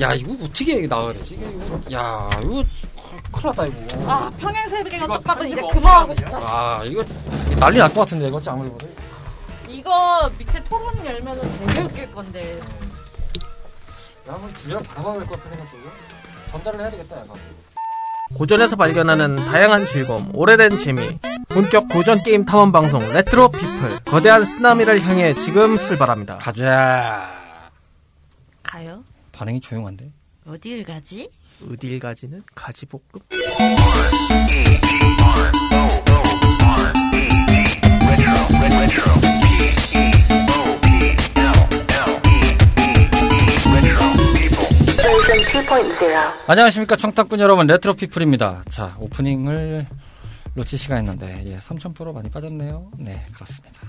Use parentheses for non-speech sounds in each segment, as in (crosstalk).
야 이거 어떻게 나와야 되지? 이거 야 이거 큰일 났다 이거. 아 평양새벽의 이거 떡밥은 이제 어떻게 싶다. 아 이거 난리 날 것 같은데 이거 아무리 봐도. 이거 밑에 토론 열면은 되게 웃길 건데. 야 한번 주제를 바꿔봐야 될 것 같은 생각 들고 전달을 해야 되겠다 약간. 고전에서 발견하는 다양한 즐거움, 오래된 재미. 본격 고전 게임 탐험 방송 레트로 피플. 거대한 쓰나미를 향해 지금 출발합니다. 가자. 가요? 반응이 조용한데. 어딜 가지? 어딜 가지는 가지볶음. 안녕하십니까 청탁꾼 여러분 레트로피플입니다. 자 오프닝을 놓칠 시간 했는데 예, 3,000% 많이 빠졌네요. 네 그렇습니다.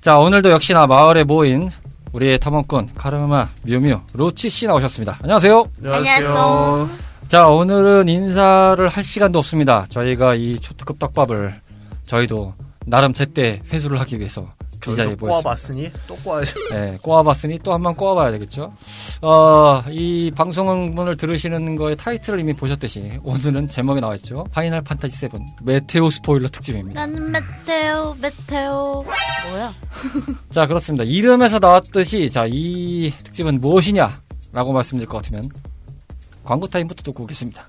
자 오늘도 역시나 마을에 모인 우리의 탐험꾼 카르마 뮤뮤 로치 씨 나오셨습니다. 안녕하세요. 안녕하세요. 자 오늘은 인사를 할 시간도 없습니다. 저희가 이 초특급 떡밥을 저희도 나름 제때 회수를 하기 위해서 이 자리에 모였습니다. 꼬아봤으니 또 꼬아야죠. 네, 꼬아봤으니 또 한 번 꼬아봐야 되겠죠. 어, 이 방송분을 들으시는 거의 타이틀을 이미 보셨듯이 오늘은 제목에 나와 있죠. 파이널 판타지 7 메테오 스포일러 특집입니다. 나는 메테오 메테오 뭐야? (laughs) 자, 그렇습니다. 이름에서 나왔듯이 자, 이 특집은 무엇이냐라고 말씀드릴 것 같으면 광고 타임부터 듣고 오겠습니다.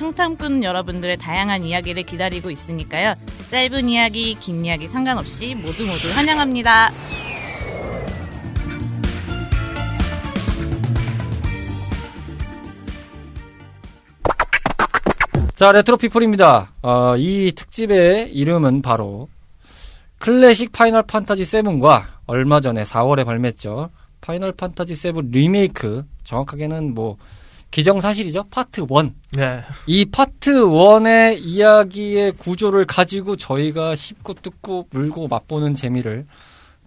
청탐꾼 여러분들의 다양한 이야기를 기다리고 있으니까요. 짧은 이야기, 긴 이야기 상관없이 모두 모두 환영합니다. 자, 레트로피플입니다. 어, 이 특집의 이름은 바로 클래식 파이널 판타지 7과 얼마 전에 4월에 발매했죠. 파이널 판타지 7 리메이크, 정확하게는 뭐, 기정사실이죠. 파트 1. 네. 이 파트 1의 이야기의 구조를 가지고 저희가 씹고 뜯고 물고 맛보는 재미를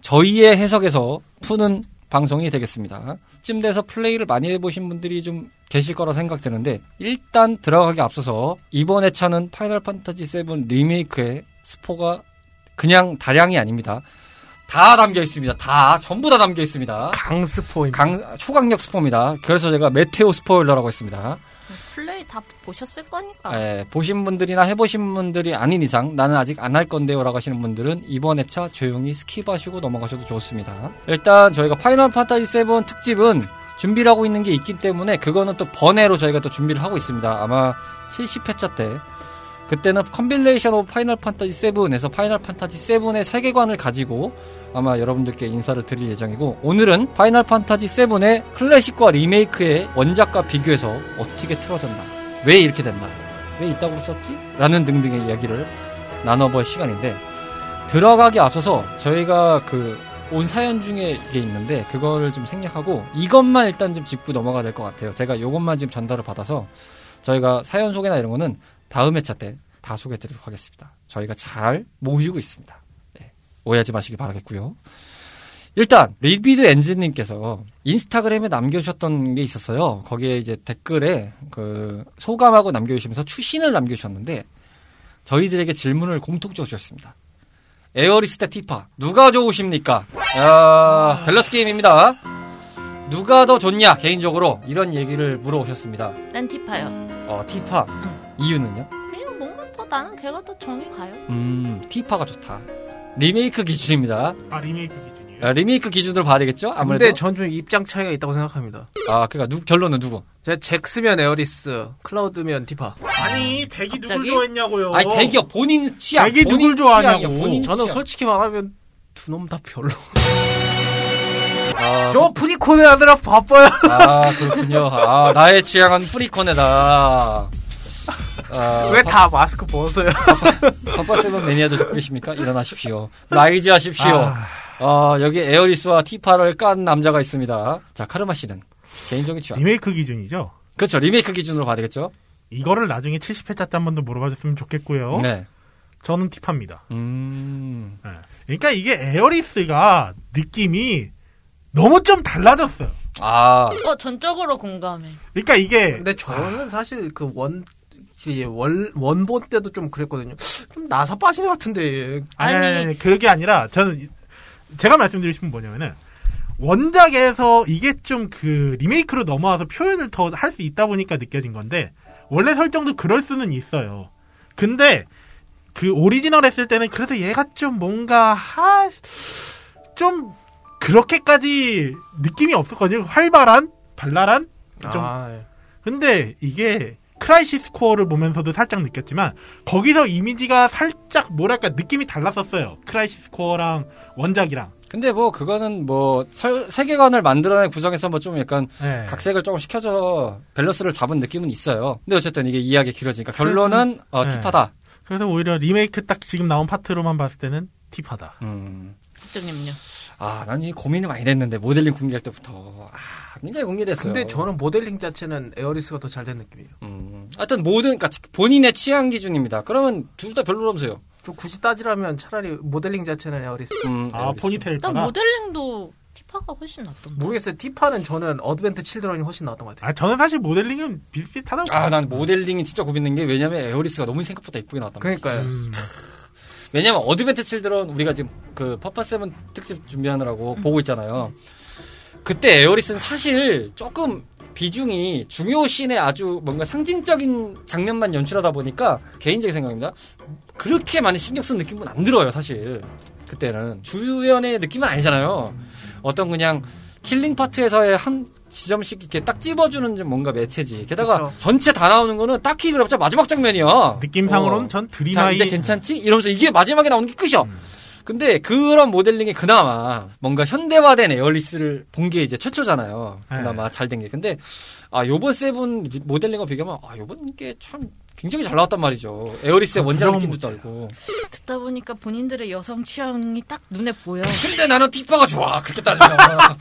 저희의 해석에서 푸는 방송이 되겠습니다. 쯤 돼서 플레이를 많이 해보신 분들이 좀 계실 거라 생각되는데 일단 들어가기 앞서서 이번 회차는 파이널 판타지 7 리메이크의 스포가 그냥 다량이 아닙니다. 다 담겨 있습니다. 다 전부 다 담겨 있습니다. 강스포입니다. 강 초강력 스포입니다. 그래서 제가 메테오 스포일러라고 했습니다. 플레이 다 보셨을 거니까. 예, 보신 분들이나 해보신 분들이 아닌 이상 나는 아직 안 할 건데요라고 하시는 분들은 이번 회차 조용히 skip하시고 넘어가셔도 좋습니다. 일단 저희가 파이널 판타지 7 특집은 준비를 하고 있는 게 있기 때문에 그거는 또 번외로 저희가 또 준비를 하고 있습니다. 아마 70회차 때 그때는 compilation of Final Fantasy 7에서 Final Fantasy 7의 세계관을 가지고 아마 여러분들께 인사를 드릴 예정이고 오늘은 Final Fantasy 7의 클래식과 리메이크의 원작과 비교해서 어떻게 틀어졌나 왜 이렇게 됐나 왜 이따구로 썼지? 라는 등등의 이야기를 나눠볼 시간인데 들어가기 앞서서 저희가 그 온 사연 중에 이게 있는데 그거를 좀 생략하고 이것만 일단 좀 짚고 넘어가야 될 것 같아요. 제가 이것만 지금 전달을 받아서 저희가 사연 소개나 이런 거는 다음 회차 때 다 소개해드리도록 하겠습니다. 저희가 잘 모시고 있습니다. 네, 오해하지 마시기 바라겠고요. 일단 리비드 엔진님께서 인스타그램에 남겨주셨던 게 있었어요. 거기에 이제 댓글에 그 소감하고 남겨주시면서 추신을 남겨주셨는데 저희들에게 질문을 공통적으로 주셨습니다. 에어리스와 티파 누가 좋으십니까? 야, 밸런스 게임입니다. 누가 더 좋냐 개인적으로 이런 얘기를 물어보셨습니다. 전 티파요. 어 티파 이유는요? 그리고 뭔가 더 나는 걔가 더 정이 가요. 음 티파가 좋다. 리메이크 기준입니다. 아 리메이크 기준이에요? 아, 리메이크 기준으로 봐야 되겠죠? 아무래도 근데 전 좀 입장 차이가 있다고 생각합니다. 아 그러니까 누, 결론은 누구? 제가 잭스면 에어리스, 클라우드면 티파. 아니 대기 누굴 갑자기? 좋아했냐고요. 아니 대기요 본인 취향. 대기 본인 누굴 좋아하냐고. 본인 저는 취향. 솔직히 말하면 두 놈 다 별로. 아, 저 프리코네 하느라 바빠요. 아 그렇군요. 아 나의 취향은 프리코네다. 아, 왜다 마스크 벗어요? 파판 seven 매니아도 듣고 계십니까? 일어나십시오. rise 하십시오. 아. 어, 여기 에어리스와 티파를 깐 남자가 있습니다. 자, 카르마 씨는 개인적인 취향. 리메이크 기준이죠. 그렇죠. 리메이크 기준으로 봐야 되겠죠? 이거를 나중에 70회차 때 한 번 더 물어봐줬으면 좋겠고요. 네. 저는 팁합니다. 음. 예. 그러니까 이게 에어리스가 느낌이 너무 좀 달라졌어요. 아, 어, 전적으로 공감해. 그러니까 이게 근데 저는 사실 그 원, 원, 원본 때도 좀 그랬거든요. 좀 나사 빠지는 것 같은데. 아니, 아니. 아니, 아니, 그게 아니라 저는 제가 말씀드리고 싶은 건 뭐냐면은 원작에서 이게 좀 그 리메이크로 넘어와서 표현을 더 할 수 있다 보니까 느껴진 건데 원래 설정도 그럴 수는 있어요. 근데 그 오리지널 했을 때는 그래도 얘가 좀 뭔가 하, 좀 그렇게까지 느낌이 없었거든요. 활발한 발랄한 좀 아, 예. 근데 이게 Crisis Core를 보면서도 살짝 느꼈지만 거기서 이미지가 살짝 뭐랄까 느낌이 달랐었어요. Crisis Core랑 원작이랑. 근데 뭐 그거는 뭐 설- 세계관을 만들어낸 구성에서 뭐 좀 약간 네. 각색을 조금 시켜서 밸런스를 잡은 느낌은 있어요. 근데 어쨌든 이게 이야기 길어지니까 결론은 어, 네. 티파다. 그래서 오히려 리메이크 딱 지금 나온 파트로만 봤을 때는 티파다. 음. 국장님요. 아, 난 이 고민을 많이 됐는데 모델링 공개할 때부터 아, 굉장히 공개됐어요. 근데 저는 모델링 자체는 에어리스가 더 잘 된 느낌이에요. 음. 하여튼 모든 그러니까 본인의 취향 기준입니다. 그러면 둘 다 별로라면서요. 저 굳이 따지라면 차라리 모델링 자체는 에어리스. 음, 아. 포니테일 일단 파라. 모델링도 티파가 훨씬 낫던데. 모르겠어요. 티파는 저는 Advent Children이 훨씬 나았던 것 같아요. 아 저는 사실 모델링은 비슷비슷하다고. 아, 난 모델링이 진짜 고민된 게 왜냐면 에어리스가 너무 생각보다 이쁘게 나왔단 말이야. 그러니까요. 음, 왜냐면 Advent Children 우리가 지금 그 파판 seven 특집 준비하느라고 보고 있잖아요. 그때 에어리스는 사실 조금 비중이 중요 씬에 아주 뭔가 상징적인 장면만 연출하다 보니까 개인적인 생각입니다. 그렇게 많이 신경 쓴 느낌은 안 들어요, 사실. 그때는 주연의 느낌은 아니잖아요. 어떤 그냥 killing 파트에서의 한 지점씩 이렇게 딱 찝어주는 좀 뭔가 매체지. 게다가 그쵸. 전체 다 나오는 거는 딱히 그렇죠 마지막 장면이야. 느낌상으로는 어. 전 자, 드림아이 이제 괜찮지? 이러면서 이게 마지막에 나오는 게 끝이야. 음. 근데 그런 모델링이 그나마 뭔가 현대화된 에어리스를 본 게 이제 최초잖아요. 그나마 잘 된 게. 근데 아 요번 seven 리- 모델링과 비교하면 아 요번 게 참 굉장히 잘 나왔단 말이죠. 에어리스의 아, 원작 느낌도 잘고. 듣다 보니까 본인들의 여성 취향이 딱 눈에 보여. 근데 나는 티파가 좋아. 그렇게 따지면.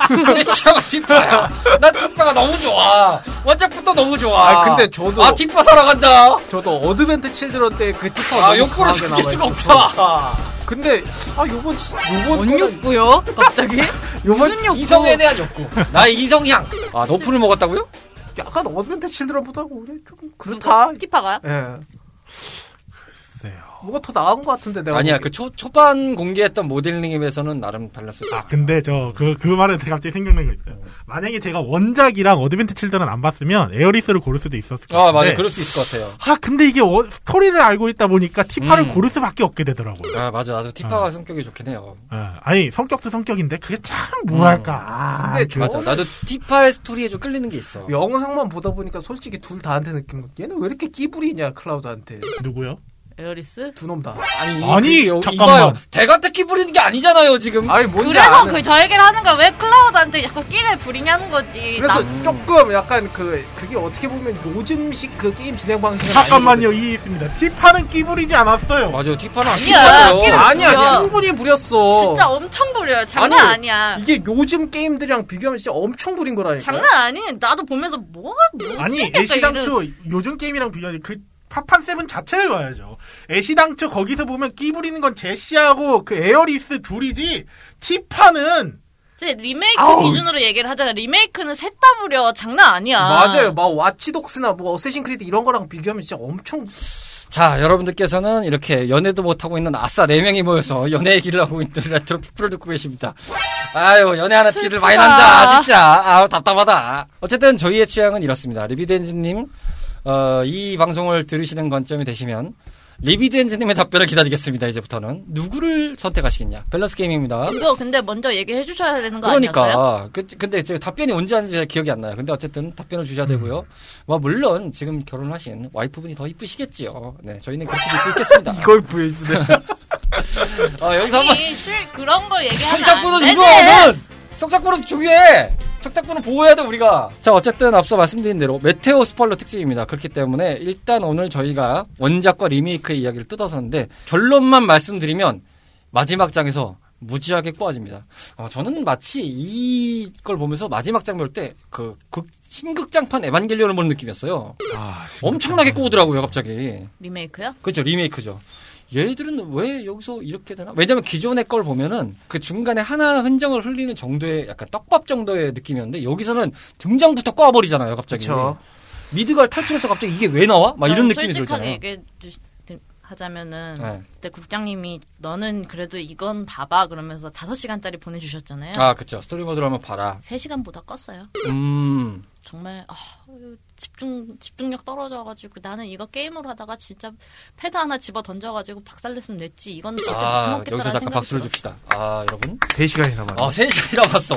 (laughs) 내 취향은 티파야. 난 티파가 너무 좋아. 원작부터 너무 좋아. 아, 근데 저도- 아 티파 사랑한다. 저도 Advent Children 때 그 티파가 아 욕구를 숨길 수가. 없어. 근데 아 요번 치- 요번 뭔 거는 욕구요? 갑자기? (laughs) 요번 무슨 욕구? 이성에 대한 욕구. (laughs) 나의 이성향. 아 nerf를 먹었다고요? 약간 Advent Children보다 그래 좀 그렇다. 티파가요? 예. 뭐가 더 나은 것 같은데 내가 아니야 보기엔. 그 초, 초반 공개했던 모델링에 비해서는 나름 밸런스 아 근데 저 그 그 말은 갑자기 생각난 거 있어요. 만약에 제가 원작이랑 Advent Children 안 봤으면 에어리스를 고를 수도 있었을 것 아. 맞아 그럴 수 있을 것 같아요 아 근데 이게 워- 스토리를 알고 있다 보니까 티파를 음. 고를 수밖에 없게 되더라고요. 아 맞아 나도 티파가 성격이 좋긴 해요 아, 아니 성격도 성격인데 그게 참 뭐랄까. 아, 근데 그- 맞아 나도 티파의 스토리에 좀 끌리는 게 있어 영상만 보다 보니까 솔직히 둘 다한테 느낀 거 얘는 왜 이렇게 끼부리냐 클라우드한테 누구요? 에어리스? 두 놈 다. 아니 아니, 그, 잠깐만. 대가특히 부리는 게 아니잖아요 지금 아니 뭔지 그래서 아는. 그저 얘기를 하는 거야. 왜 클라우드한테 자꾸 끼를 부리냐는 거지. 그래서 나- 조금 약간 그 그게 어떻게 보면 요즘식 그 게임 진행 방식 잠깐만요 이해했습니다. 티파는 끼 부리지 않았어요. 맞아 티파는 안 끼를 아니야 부려. 충분히 부렸어. 진짜 엄청 부려요. 장난 아니, 아니, 야 이게 요즘 게임들이랑 비교하면 진짜 엄청 부린 거라니까. 장난 아니. 나도 보면서 뭐 뭐지? 아니 약간 이런- 애시당초 요즘 게임이랑 비교하지 그 파판 seven 자체를 봐야죠. 애시당초 거기서 보면 끼 부리는 건 제시하고 그 에어리스 둘이지 티파는 이제 리메이크 아우. 기준으로 얘기를 하잖아. 리메이크는 셋다 부려. 장난 아니야. 맞아요. 막 Watch Dogs나 뭐 Assassin's Creed 이런 거랑 비교하면 진짜 엄청 자 여러분들께서는 이렇게 연애도 못하고 있는 아싸 4명이 모여서 연애 얘기를 하고 있는 Retro People을 듣고 계십니다 아유 연애하는 티들 많이 슬프다. 난다 진짜 아우 답답하다 어쨌든 저희의 취향은 이렇습니다 리비드엔지님 어, 이 방송을 들으시는 관점이 되시면 리비드 엔지님의 답변을 기다리겠습니다 이제부터는 누구를 선택하시겠냐 밸런스 게임입니다 이거 근데 먼저 얘기해 주셔야 되는 거 아니었어요? 그러니까 그, 근데 제 답변이 언제 하는지 잘 기억이 안 나요. 근데 어쨌든 답변을 주셔야 되고요. 뭐 물론 지금 결혼하신 와이프분이 더 이쁘시겠지요. 네, 저희는 그렇게 믿고 있겠습니다. (laughs) 이걸 구해주네. 어, 여기서 한번 아니, 술 그런 거 얘기하면 안. 중요하거든. 청탁부는 중요해. 청탁부는 보호해야 돼 우리가. 자 어쨌든 앞서 말씀드린 대로 메테오 스포일러 특집입니다. 그렇기 때문에 일단 오늘 저희가 원작과 리메이크의 이야기를 뜯어서는데 결론만 말씀드리면 마지막 장에서 무지하게 꼬아집니다. 어, 저는 마치 이걸 보면서 마지막 장볼때그 신극장판 에반겔리온을 보는 느낌이었어요. 아, 엄청나게 꼬우더라고요 갑자기. 리메이크요? 그렇죠 리메이크죠. 얘들은 왜 여기서 이렇게 되나? 왜냐면 기존의 걸 보면은 그 중간에 하나 흔적을 흘리는 정도의 약간 떡밥 정도의 느낌이었는데 여기서는 등장부터 꽈버리잖아요, 갑자기. 그쵸. 미드갈 탈출해서 갑자기 이게 왜 나와? 막 이런 느낌이 솔직하게 들잖아요. 얘기해 주- 하자면은 네. 그때 국장님이 너는 그래도 이건 봐봐 그러면서 5시간짜리 보내주셨잖아요. 아, 그쵸. 스토리 모드로 한번 봐라. 3시간보다 껐어요. 음. 정말 아, 집중 집중력 떨어져가지고 나는 이거 게임으로 하다가 진짜 패드 하나 집어 던져가지고 박살냈으면 냈지 이건 절대 아, 여기서 잠깐 박수를 들어. 줍시다. 아, 여러분. 3 시간이 남았네. 아, 3 시간이나 봤어.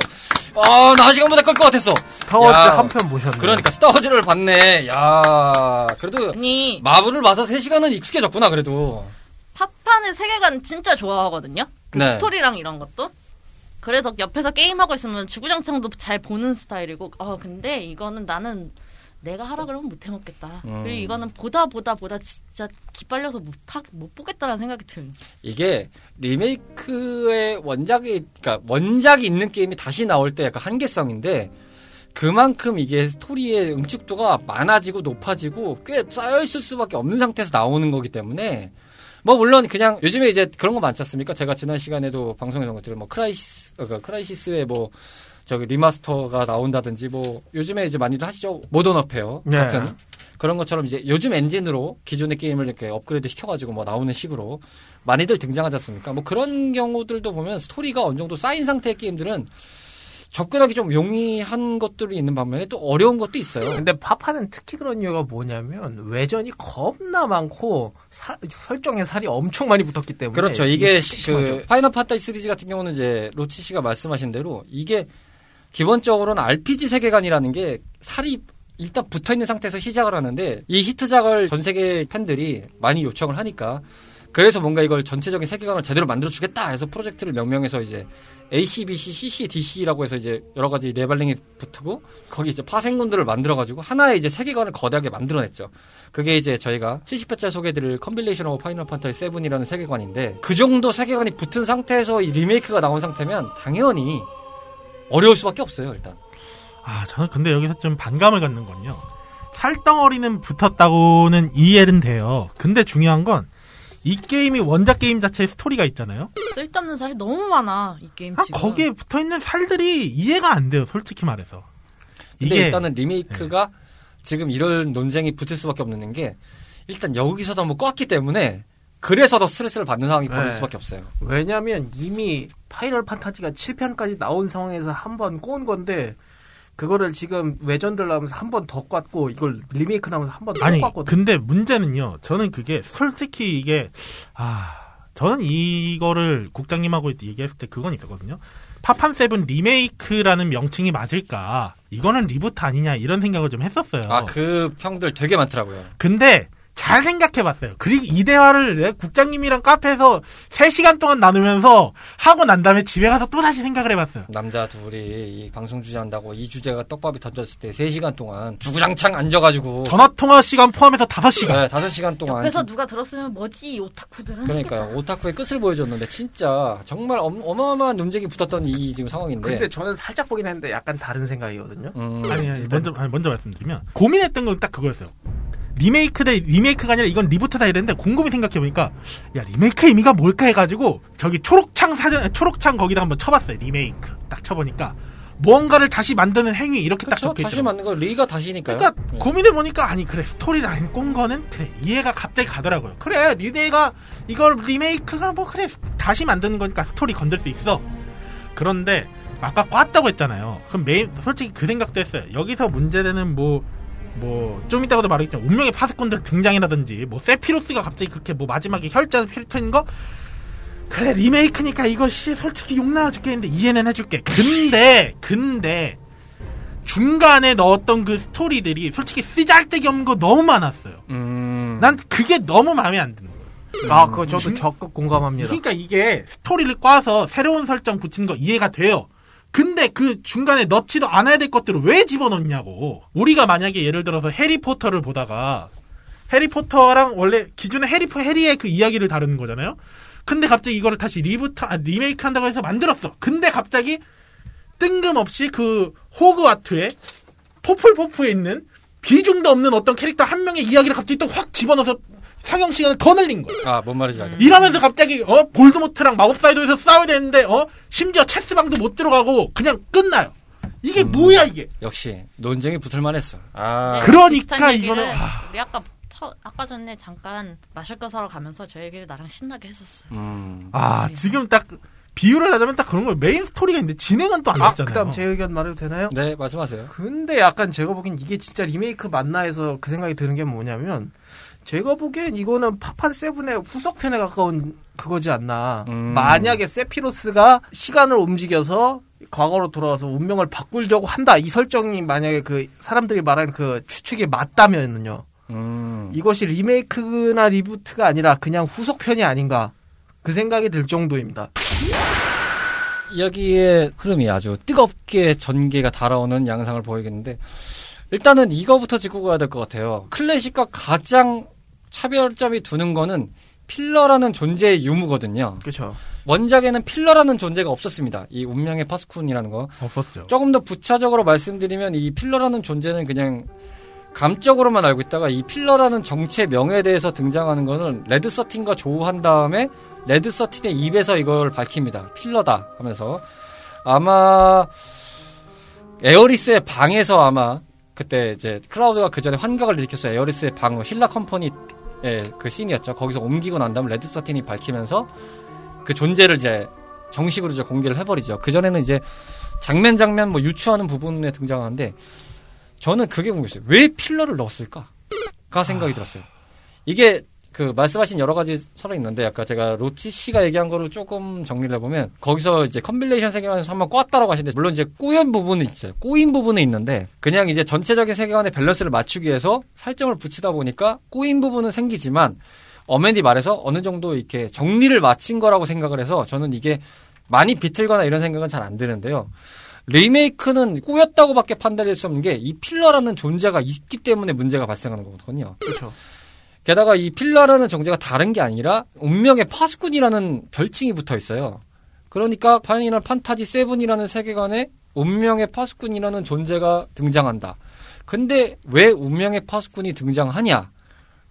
아, 나 1시간보다 끌 것 같았어. 스타워즈 야. 한편 보셨네. 그러니까 스타워즈를 봤네. 야 그래도 아니 마블을 봐서 3 시간은 익숙해졌구나, 그래도. 파판의 세계관 진짜 좋아하거든요. 그 네. 스토리랑 이런 것도. 그래서 옆에서 게임하고 있으면 주구장창도 잘 보는 스타일이고, 어, 근데 이거는 나는 내가 하라 그러면 못 해먹겠다. 음. 그리고 이거는 보다 보다 보다 진짜 기빨려서 못, 하, 못 보겠다라는 생각이 들어요. 이게 리메이크의 원작이, 그러니까 원작이 있는 게임이 다시 나올 때 약간 한계성인데 그만큼 이게 스토리의 응축도가 많아지고 높아지고 꽤 쌓여있을 수밖에 없는 상태에서 나오는 거기 때문에 뭐 물론 그냥 요즘에 이제 그런 거 많지 않습니까? 제가 지난 시간에도 방송에서 것들 뭐 크라이시스, 어, 그 크라이시스의 뭐 저기 remaster가 나온다든지 뭐 요즘에 이제 많이들 하시죠 모던 워페어 네. 같은 그런 것처럼 이제 요즘 엔진으로 기존의 게임을 이렇게 업그레이드 시켜가지고 뭐 나오는 식으로 많이들 등장하지 않습니까? 뭐 그런 경우들도 보면 스토리가 어느 정도 쌓인 상태의 게임들은 접근하기 좀 용이한 것들이 있는 반면에 또 어려운 것도 있어요. 근데 파판은 특히 그런 이유가 뭐냐면 외전이 겁나 많고 사- 설정에 살이 엄청 많이 붙었기 때문에 그렇죠. 이게. 그 파이널 판타지 시리즈 같은 경우는 이제 로치 씨가 말씀하신 대로 이게 기본적으로는 RPG 세계관이라는 게 살이 일단 붙어 있는 상태에서 시작을 하는데 이 히트작을 전 세계 팬들이 많이 요청을 하니까 그래서 뭔가 이걸 전체적인 세계관을 제대로 만들어 주겠다 해서 프로젝트를 명명해서 이제 ACBC, CCDC라고 해서 이제 여러 가지 labeling이 붙고 거기 이제 파생군들을 만들어 가지고 하나의 이제 세계관을 거대하게 만들어냈죠. 그게 이제 저희가 70회째 소개드릴 Compilation of 파이널 판타지 7이라는 세계관인데 그 정도 세계관이 붙은 상태에서 이 리메이크가 나온 상태면 당연히 어려울 수밖에 없어요, 일단. 아, 저는 근데 여기서 좀 반감을 갖는 건요. 살덩어리는 붙었다고는 이해는 돼요. 근데 중요한 건 이 게임이 원작 게임 자체의 스토리가 있잖아요. 쓸데없는 살이 너무 많아, 이 게임 아, 지금. 거기에 붙어 있는 살들이 이해가 안 돼요, 솔직히 말해서. 근데 이게 일단은 리메이크가 지금 이런 논쟁이 붙을 수밖에 없는 게 일단 여기서도 한번 껐기 때문에 그래서 더 스트레스를 받는 상황이 벌어질 네. 수밖에 없어요. 왜냐면 이미 파이널 판타지가 7편까지 나온 상황에서 한번 꼬은 건데 그거를 지금 외전들 나오면서 한 번더 꽜고 이걸 리메이크 나오면서 한 번더 아니, 꽜거든. 근데 문제는요. 저는 그게 솔직히 이게 아, 저는 이거를 국장님하고 얘기했을 때 그건 있었거든요. 파판 seven 리메이크라는 명칭이 맞을까? 이거는 reboot 아니냐 이런 생각을 좀 했었어요. 아, 그 평들 되게 많더라고요. 근데 잘 생각해봤어요. 그리고 이 대화를 국장님이랑 카페에서 3시간 동안 나누면서 하고 난 다음에 집에 가서 또 다시 생각을 해봤어요. 남자 둘이 이 방송 주제 한다고 이 주제가 떡밥이 던졌을 때 3시간 동안 주구장창 앉아가지고 전화통화 시간 포함해서 5시간. 네, 5시간 동안 옆에서 누가 들었으면 뭐지, 이 오타쿠들은. 그러니까요. 오타쿠의 끝을 보여줬는데 진짜 정말 엄, 어마어마한 논쟁이 붙었던 이 지금 상황인데 근데 저는 살짝 보긴 했는데 약간 다른 생각이거든요. 음, 아니, 아니, 먼저, 아니, 먼저 말씀드리면, 고민했던 건 딱 그거였어요. 리메이크 대, 리메이크가 아니라 이건 reboot다 이랬는데, 곰곰이 생각해보니까, 야, 리메이크 의미가 뭘까 해가지고, 저기 초록창 사전, 초록창 거기다 한번 쳐봤어요, 리메이크. 딱 쳐보니까, 무언가를 다시 만드는 행위, 이렇게 딱 그렇죠. 적혀있더라고요. 다시 만든 거 리가 다시니까요. 그러니까 네. 고민해 보니까 아니 그래 스토리를 안꼰 거는 그래 이해가 갑자기 가더라고요. 그래 니네가 이걸 리메이크가 뭐 그래 다시 만드는 거니까 스토리 건들 수 있어. 그런데 아까 꽜다고 했잖아요. 그럼 메인 솔직히 그 생각도 했어요. 여기서 문제되는 뭐 뭐 좀 이따가도 말하겠지만 운명의 파수꾼들 등장이라든지 뭐 세피로스가 갑자기 그렇게 뭐 마지막에 혈전 펼치는 거 그래 리메이크니까 씨 솔직히 욕 나와 죽겠는데 이해는 해줄게. 근데 근데 중간에 넣었던 그 스토리들이 솔직히 쓰잘데기 없는 거 너무 많았어요. 음, 난 그게 너무 마음에 안 드는 거예요. 아, 그거 저도 중- 적극 공감합니다. 그러니까 이게 스토리를 꽈서 새로운 설정 붙이는 거 이해가 돼요. 근데 그 중간에 넣지도 않아야 될 것들을 왜 집어넣냐고. 우리가 만약에 예를 들어서 해리포터를 보다가 해리포터랑 원래 기존의 해리포 해리의 그 이야기를 다루는 거잖아요. 근데 갑자기 이거를 다시 reboot 아, 리메이크 한다고 해서 만들었어. 근데 갑자기 뜬금없이 그 호그와트에 후플푸프에 있는 비중도 없는 어떤 캐릭터 한 명의 이야기를 갑자기 또 확 집어넣어서 상영 시간을 더 늘린 거예요. 아, 뭔 말인지 알겠다. 이러면서 갑자기 어 볼드모트랑 마법사이도에서 싸워야 되는데 어 심지어 체스방도 못 들어가고 그냥 끝나요. 이게 음. 뭐야 이게? 역시 논쟁이 붙을만 했어. 아. 네, 그러니까 이거는 아. 우리 아까 처- 아까 전에 잠깐 마실 거 사러 가면서 저 얘기를 나랑 신나게 했었어. 요 음. 아 지금 딱 비유를 하자면 딱 그런 거예요. 메인 스토리가 있는데 진행은 또안 아, 됐잖아요. 그다음 제 의견 말해도 되나요? 네, 말씀하세요. 근데 약간 제가 보기엔 이게 진짜 리메이크 맞나 해서 그 생각이 드는 게 뭐냐면 제가 보기엔 이거는 파판 seven의 후속편에 가까운 그거지 않나. 음. 만약에 세피로스가 시간을 움직여서 과거로 돌아와서 운명을 바꾸려고 한다. 이 설정이 만약에 그 사람들이 말하는 그 추측이 맞다면은요. 음. 이것이 리메이크나 리부트가 아니라 그냥 후속편이 아닌가. 그 생각이 들 정도입니다. 이야기의 흐름이 아주 뜨겁게 전개가 달아오는 양상을 보이겠는데 일단은 이거부터 짚고 가야 될 것 같아요. 클래식과 가장 차별점이 두는 거는 필러라는 존재의 유무거든요. 그렇죠. 원작에는 Feeler라는 존재가 없었습니다. 이 운명의 파수꾼이라는 거. 없었죠. 조금 더 부차적으로 말씀드리면 이 Feeler라는 존재는 그냥 감적으로만 알고 있다가 이 Feeler라는 정체 명에 대해서 등장하는 거는 레드 서틴과 조우한 다음에 레드 서틴의 입에서 이걸 밝힙니다. Feeler다 하면서 아마 에어리스의 방에서 아마 그때 이제 클라우드가 그 전에 환각을 일으켰어요. 에어리스의 방 신라 컴퍼니 의그 씬이었죠. 거기서 옮기고 난 다음 레드 서틴이 밝히면서 그 존재를 이제 정식으로 이제 공개를 해버리죠. 그 전에는 이제 장면 장면 뭐 유추하는 부분에 등장하는데 저는 그게 궁금했어요. 왜 Feeler를 넣었을까?가 생각이 들었어요. 이게 그 말씀하신 여러 가지 설이 있는데 아까 제가 로치 씨가 얘기한 거를 조금 정리를 해보면 거기서 이제 Compilation 세계관에서 한번 꼬았다라고 하시는데 물론 이제 꼬인 부분은 있어요. 꼬인 부분은 있는데 그냥 이제 전체적인 세계관의 밸런스를 맞추기 위해서 설정을 붙이다 보니까 꼬인 부분은 생기지만 엄연히 말해서 어느 정도 이렇게 정리를 마친 거라고 생각을 해서 저는 이게 많이 비틀거나 이런 생각은 잘 안 드는데요. 리메이크는 꼬였다고밖에 판단할 수 없는 게 이 필러라는 존재가 있기 때문에 문제가 발생하는 거거든요. 그렇죠. 게다가 이 필러라는 존재가 다른 게 아니라 운명의 파수꾼이라는 별칭이 붙어 있어요. 그러니까 파이널 판타지 7이라는 세계관에 운명의 파수꾼이라는 존재가 등장한다. 근데 왜 운명의 파수꾼이 등장하냐?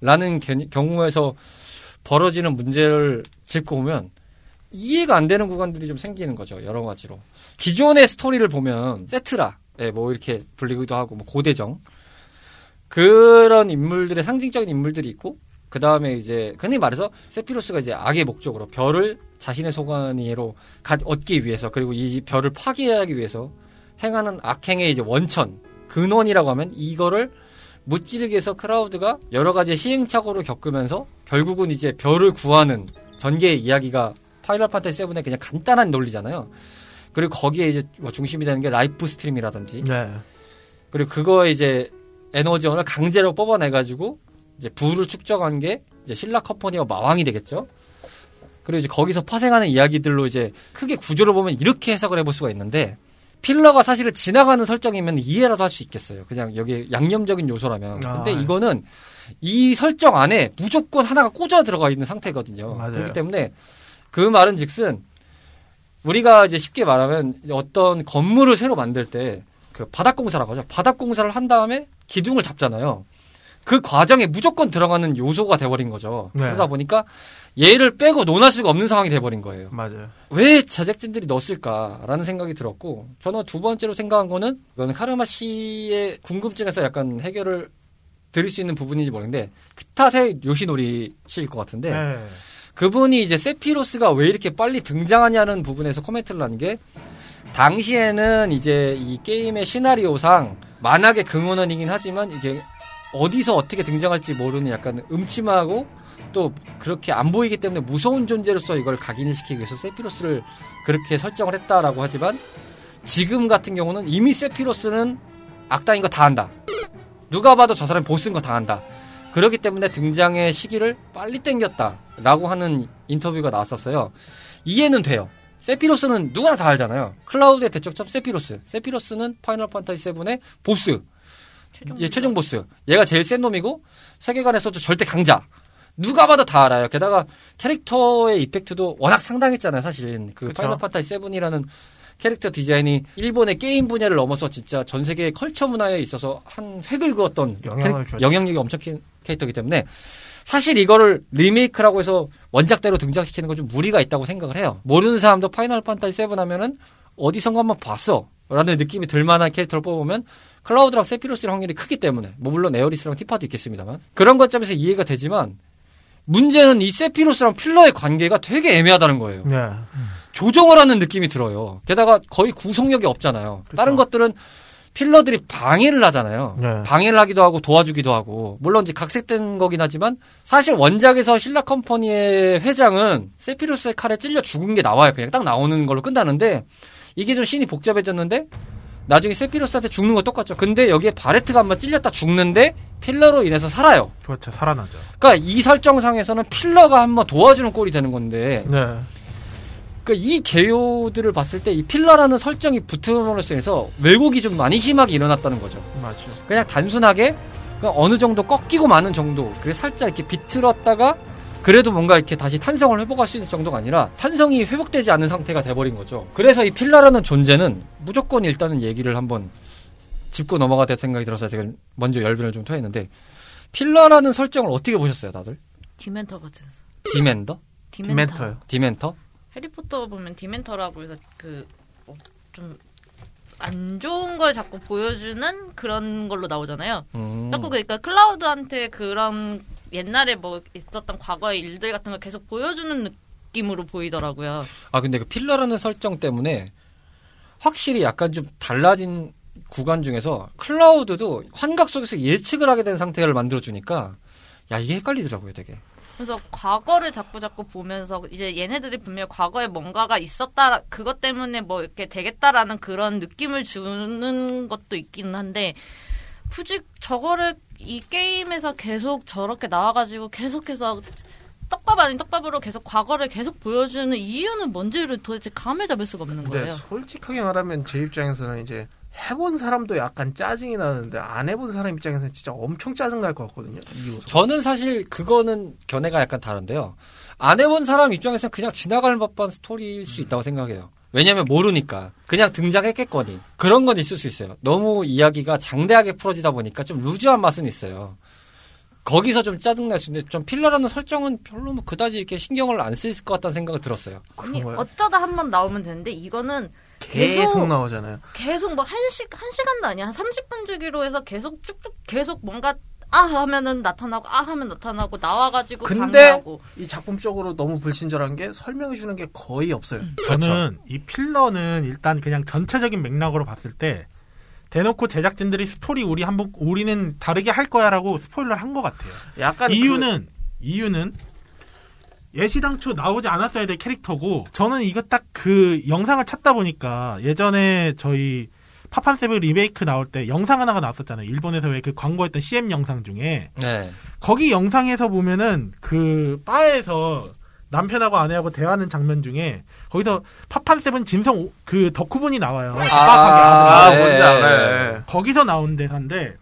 라는 개- 경우에서 벌어지는 문제를 짚고 보면 이해가 안 되는 구간들이 좀 생기는 거죠. 여러 가지로. 기존의 스토리를 보면 세트라, 예, 뭐 이렇게 불리기도 하고, 뭐 고대정. 그런 인물들의 상징적인 인물들이 있고, 그 다음에 이제, 흔히 말해서 세피로스가 이제 악의 목적으로 별을 자신의 소관이로 가- 얻기 위해서, 그리고 이 별을 파괴하기 위해서 행하는 악행의 이제 원천, 근원이라고 하면 이거를 무찌르기 위해서 크라우드가 여러 가지 시행착오를 겪으면서 결국은 이제 별을 구하는 전개의 이야기가 파이널 판타지 7의 그냥 간단한 논리잖아요. 그리고 거기에 이제 뭐 중심이 되는 게 라이프 스트림이라든지 네. 그리고 그거에 이제 에너지원을 강제로 뽑아내가지고 이제 부를 축적한 게 이제 신라 컴퍼니와 마황이 되겠죠. 그리고 이제 거기서 파생하는 이야기들로 이제 크게 구조를 보면 이렇게 해석을 해볼 수가 있는데 필러가 사실은 지나가는 설정이면 이해라도 할 수 있겠어요. 그냥 여기 양념적인 요소라면. 아, 근데 네. 이거는 이 설정 안에 무조건 하나가 꽂아 들어가 있는 상태거든요. 맞아요. 그렇기 때문에 그 말은 즉슨 우리가 이제 쉽게 말하면 어떤 건물을 새로 만들 때 그 바닥공사라고 하죠. 바닥공사를 한 다음에 기둥을 잡잖아요. 그 과정에 무조건 들어가는 요소가 돼버린 거죠. 네. 그러다 보니까 얘를 빼고 논할 수가 없는 상황이 돼버린 거예요. 맞아요. 왜 제작진들이 넣었을까라는 생각이 들었고 저는 두 번째로 생각한 거는 이거는 카르마 씨의 궁금증에서 약간 해결을 드릴 수 있는 부분인지 모르겠는데 크타세 요시노리 씨일 것 같은데 네. 그분이 이제 세피로스가 왜 이렇게 빨리 등장하냐는 부분에서 코멘트를 하는 게 당시에는 이제 이 게임의 시나리오상 만악의 근원이긴 하지만 이게 어디서 어떻게 등장할지 모르는 약간 음침하고 또 그렇게 안 보이기 때문에 무서운 존재로서 이걸 각인시키기 위해서 세피로스를 그렇게 설정을 했다라고 하지만 지금 같은 경우는 이미 세피로스는 악당인 거다 한다. 누가 봐도 저 사람이 보스인 거다 한다. 그렇기 때문에 등장의 시기를 빨리 땡겼다라고 하는 인터뷰가 나왔었어요. 이해는 돼요. 세피로스는 누구나 다 알잖아요. 클라우드의 대척점 세피로스. 세피로스는 파이널 판타지 7의 보스. 예, 최종 보스. 얘가 제일 센 놈이고 세계관에서도 절대 강자. 누가 봐도 다 알아요. 게다가 캐릭터의 임팩트도 워낙 상당했잖아요, 사실은. 그 그쵸. 파이널 판타지 7이라는 캐릭터 디자인이 일본의 게임 분야를 넘어서 진짜 전 세계 culture 문화에 있어서 한 획을 그었던 영향을 캐릭-. 영향력이 엄청 큰 캐릭터이기 때문에 사실 이거를 리메이크라고 해서 원작대로 등장시키는 건 좀 무리가 있다고 생각을 해요. 모르는 사람도 파이널 판타지 7 하면은 어디선가 한번 봤어. 라는 느낌이 들 만한 캐릭터를 뽑으면 클라우드랑 세피로스의 확률이 크기 때문에 뭐 물론 에어리스랑 티파도 있겠습니다만 그런 관점에서 이해가 되지만 문제는 이 세피로스랑 필러의 관계가 되게 애매하다는 거예요. 네. 조정을 하는 느낌이 들어요. 게다가 거의 구속력이 없잖아요. 다른 것들은 필러들이 방해를 하잖아요. 네. 방해를 하기도 하고 도와주기도 하고 물론 이제 각색된 거긴 하지만 사실 원작에서 신라 컴퍼니의 회장은 세피로스의 칼에 찔려 죽은 게 나와요. 그냥 딱 나오는 걸로 끝나는데 이게 좀 신이 복잡해졌는데 나중에 세피로스한테 죽는 거 똑같죠. 근데 여기에 바레트가 한번 찔렸다 죽는데 필러로 인해서 살아요. 그렇죠. 살아나죠. 그러니까 이 설정상에서는 필러가 한번 도와주는 꼴이 되는 건데 네. 그러니까 이 개요들을 봤을 때 이 필러라는 설정이 붙음으로써 해서 왜곡이 좀 많이 심하게 일어났다는 거죠. 맞죠. 그냥 단순하게 그냥 어느 정도 꺾이고 마는 정도. 그래 살짝 이렇게 비틀었다가 그래도 뭔가 이렇게 다시 탄성을 회복할 수 있는 정도가 아니라 탄성이 회복되지 않은 상태가 돼버린 거죠. 그래서 이 필러라는 존재는 무조건 일단은 얘기를 한번 짚고 넘어가야 될 생각이 들어서 제가 먼저 열변을 좀 토했는데 필러라는 설정을 어떻게 보셨어요, 다들? 디멘터 같은. 디멘더? 디멘터. 디멘터요. 디멘터? 해리포터 보면 디멘터라고 해서 그좀 안 좋은 걸 자꾸 보여주는 그런 걸로 나오잖아요. 음. 자꾸 그러니까 클라우드한테 그런 옛날에 뭐 있었던 과거의 일들 같은 걸 계속 보여주는 느낌으로 보이더라고요. 아 근데 그 필러라는 설정 때문에 확실히 약간 좀 달라진 구간 중에서 클라우드도 환각 속에서 예측을 하게 된 상태를 만들어 주니까 야 이게 헷갈리더라고요 되게. 그래서 과거를 자꾸 자꾸 보면서 이제 얘네들이 분명 과거에 뭔가가 있었다 그것 때문에 뭐 이렇게 되겠다라는 그런 느낌을 주는 것도 있기는 한데 굳이 저거를 이 게임에서 계속 저렇게 나와가지고 계속해서 떡밥 아닌 떡밥으로 계속 과거를 계속 보여주는 이유는 뭔지를 도대체 감을 잡을 수가 없는 거예요. 솔직하게 말하면 제 입장에서는 이제 해본 사람도 약간 짜증이 나는데 안 해본 사람 입장에서는 진짜 엄청 짜증 날 것 같거든요. 저는 사실 그거는 견해가 약간 다른데요. 안 해본 사람 입장에서는 그냥 지나갈 법한 스토리일 수 있다고 생각해요. 왜냐면 모르니까 그냥 등장했겠거니 그런 건 있을 수 있어요. 너무 이야기가 장대하게 풀어지다 보니까 좀 루즈한 맛은 있어요. 거기서 좀 짜증날 수 있는데 좀 필러라는 설정은 별로 뭐 그다지 이렇게 신경을 안쓸것 같다는 생각을 들었어요. 아니? 어쩌다 한 번 나오면 되는데 이거는 계속, 계속 나오잖아요. 계속 뭐한 시, 한 시간도 아니야. 한 30분 주기로 해서 계속 쭉쭉 계속 뭔가 아 하면은 나타나고 아 하면 나타나고 나와가지고 근데 강요하고 이 작품적으로 너무 불친절한 게 설명해 주는 게 거의 없어요. 저는 이 필러는 일단 그냥 전체적인 맥락으로 봤을 때 대놓고 제작진들이 스토리 우리 한번 우리는 다르게 할 거야라고 스포일러를 한 것 같아요. 약간 이유는 이유는 애시당초 나오지 않았어야 될 캐릭터고 저는 이거 딱 그 영상을 찾다 보니까 예전에 저희 파판 세븐 리메이크 나올 때 영상 하나가 나왔었잖아요. 일본에서 왜 그 광고했던 CM 영상 중에 네. 거기 영상에서 보면은 그 바에서 남편하고 아내하고 대화하는 장면 중에 거기서 파판 세븐 진성 오- 그 덕후분이 나와요. 빡빡하게 아, 하더라고요. 뭔지 네. 알아요. 거기서 나온 대사인데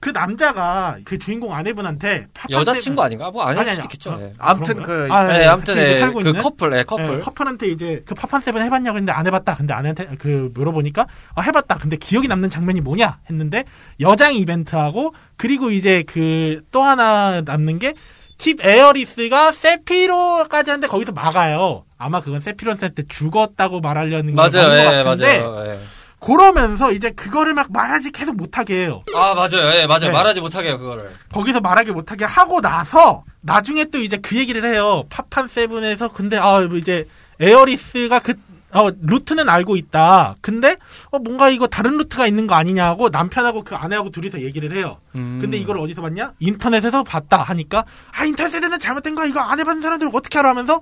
그 남자가 그 주인공 아내분한테 여자친구 아닌가? 뭐 아닐 아니, 수도 아니, 있겠죠. 어, 네. 아무튼 그런가요? 그 아, 네, 네, 아무튼 살고 그 있는? 커플, 네, 커플. 네, 커플한테 이제 그 파판 세븐 해봤냐고 했는데 안 해봤다. 근데 아내한테 그 물어보니까 아, 해봤다. 근데 기억이 남는 장면이 뭐냐 했는데 여장 이벤트하고 그리고 이제 그 또 하나 남는 게 팁 에어리스가 세피로까지 하는데 거기서 막아요. 아마 그건 세피로한테 죽었다고 말하려는 거 맞아요, 맞는 것 예, 같은데 맞아요. 예. 그러면서 이제 그거를 막 말하지 계속 못하게 해요. 아, 맞아요, 예, 맞아요. 네. 말하지 못하게 해요, 그거를. 거기서 말하기 못하게 하고 나서 나중에 또 이제 그 얘기를 해요. 파판 세븐에서 근데 아 이제 에어리스가 그 어, 루트는 알고 있다. 근데 어, 뭔가 이거 다른 루트가 있는 거 아니냐고 남편하고 그 아내하고 둘이서 얘기를 해요. 음. 근데 이걸 어디서 봤냐? 인터넷에서 봤다 하니까 아 인터넷에는 잘못된 거야. 이거 안 해본 사람들 어떻게 알아 하면서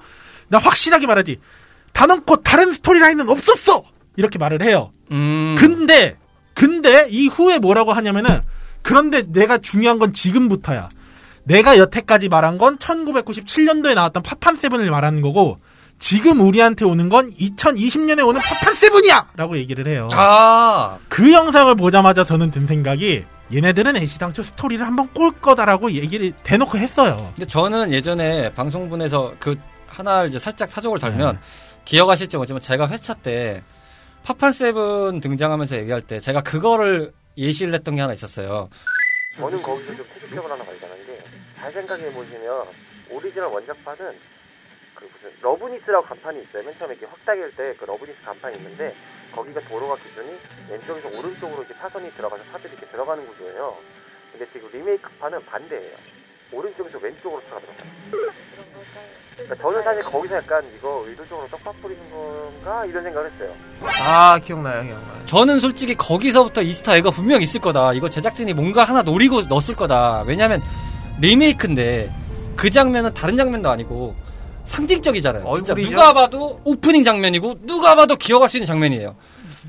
나 확실하게 말하지. 단언코 다른 스토리라인은 없었어. 이렇게 말을 해요. 음. 근데 근데 이후에 뭐라고 하냐면은 그런데 내가 중요한 건 지금부터야. 내가 여태까지 말한 건 1997년도에 나왔던 파판 세븐을 말하는 거고 지금 우리한테 오는 건 2020년에 오는 파판 세븐이야 라고 얘기를 해요. 아, 그 영상을 보자마자 저는 든 생각이 얘네들은 애시당초 스토리를 한번 꼴 거다라고 얘기를 대놓고 했어요. 근데 저는 예전에 방송분에서 그 하나 이제 살짝 사족을 네. 달면 기억하실지 모르지만 제가 회차 때 파판 세븐 등장하면서 얘기할 때 제가 그거를 예시를 했던 게 하나 있었어요. 저는 거기서 좀 태극적으로 하나 발견한 게 잘 생각해 보시면 오리지널 원작판은 그 무슨 러브리스라고 간판이 있어요. 맨 처음에 이렇게 확 당길 때 그 러브리스 간판이 있는데 거기가 도로가 기준이 왼쪽에서 오른쪽으로 이렇게 차선이 들어가서 차들이 이렇게 들어가는 구조예요. 근데 지금 리메이크판은 반대예요. 오른쪽에서 왼쪽으로 들어가요. 그러니까 저는 사실 거기서 약간 이거 의도적으로 떡밥 뿌리는 건가 이런 생각을 했어요. 아 기억나요, 기억나요. 저는 솔직히 거기서부터 Easter egg가 분명 있을 거다. 이거 제작진이 뭔가 하나 노리고 넣었을 거다. 왜냐면 리메이크인데 그 장면은 다른 장면도 아니고 상징적이잖아요. 진짜 얼굴이죠? 누가 봐도 오프닝 장면이고 누가 봐도 기억할 수 있는 장면이에요.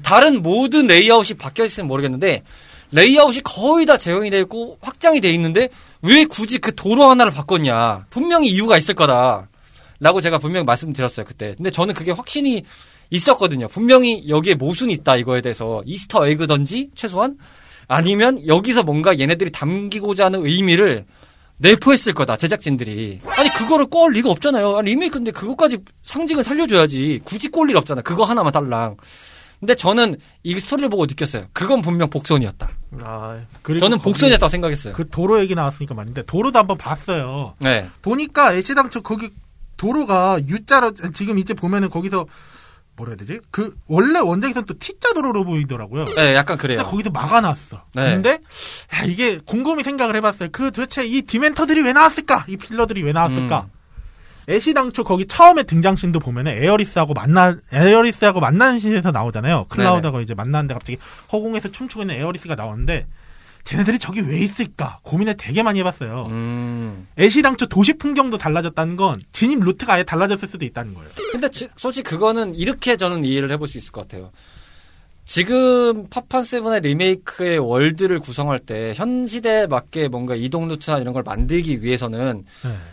다른 모든 레이아웃이 바뀌어 있으면 모르겠는데 레이아웃이 거의 다 재현이 되어 있고 확장이 돼 있는데 왜 굳이 그 도로 하나를 바꿨냐? 분명히 이유가 있을 거다. 라고 제가 분명히 말씀드렸어요, 그때. 근데 저는 그게 확신이 있었거든요. 분명히 여기에 모순이 있다, 이거에 대해서. 이스터 에그던지, 최소한. 아니면 여기서 뭔가 얘네들이 담기고자 하는 의미를 내포했을 거다, 제작진들이. 아니, 그거를 꼴 리가 없잖아요. 아니, 리메이크인데 그것까지 상징을 살려줘야지. 굳이 꼴일 없잖아. 그거 하나만 달랑. 근데 저는 이 스토리를 보고 느꼈어요. 그건 분명 복선이었다. 아, 저는 복선이었다고 생각했어요. 그 도로 얘기 나왔으니까 말인데 도로도 한번 봤어요. 네. 보니까 애시당초 거기 도로가 U자로 지금 이제 보면은 거기서 뭐라 해야 되지? 그 원래 원작에서는 또 T자 도로로 보이더라고요. 네, 약간 그래요. 거기서 막아놨어. 네. 근데 야, 이게 곰곰이 생각을 해봤어요. 그 도대체 이 디멘터들이 왜 나왔을까? 이 필러들이 왜 나왔을까? 음. 애시당초 거기 처음에 등장신도 보면은 에어리스하고 만나 에어리스하고 만나는 씬에서 나오잖아요. 클라우드가 이제 만나는데 갑자기 허공에서 춤추고 있는 에어리스가 나오는데 쟤네들이 저기 왜 있을까 고민을 되게 많이 해봤어요. 음. 애시당초 도시 풍경도 달라졌다는 건 진입 루트가 아예 달라졌을 수도 있다는 거예요. 근데 지- 솔직히 그거는 이렇게 저는 이해를 해볼 수 있을 것 같아요. 지금 파판 세븐의 리메이크의 world를 구성할 때 현 시대에 맞게 뭔가 이동 루트나 이런 걸 만들기 위해서는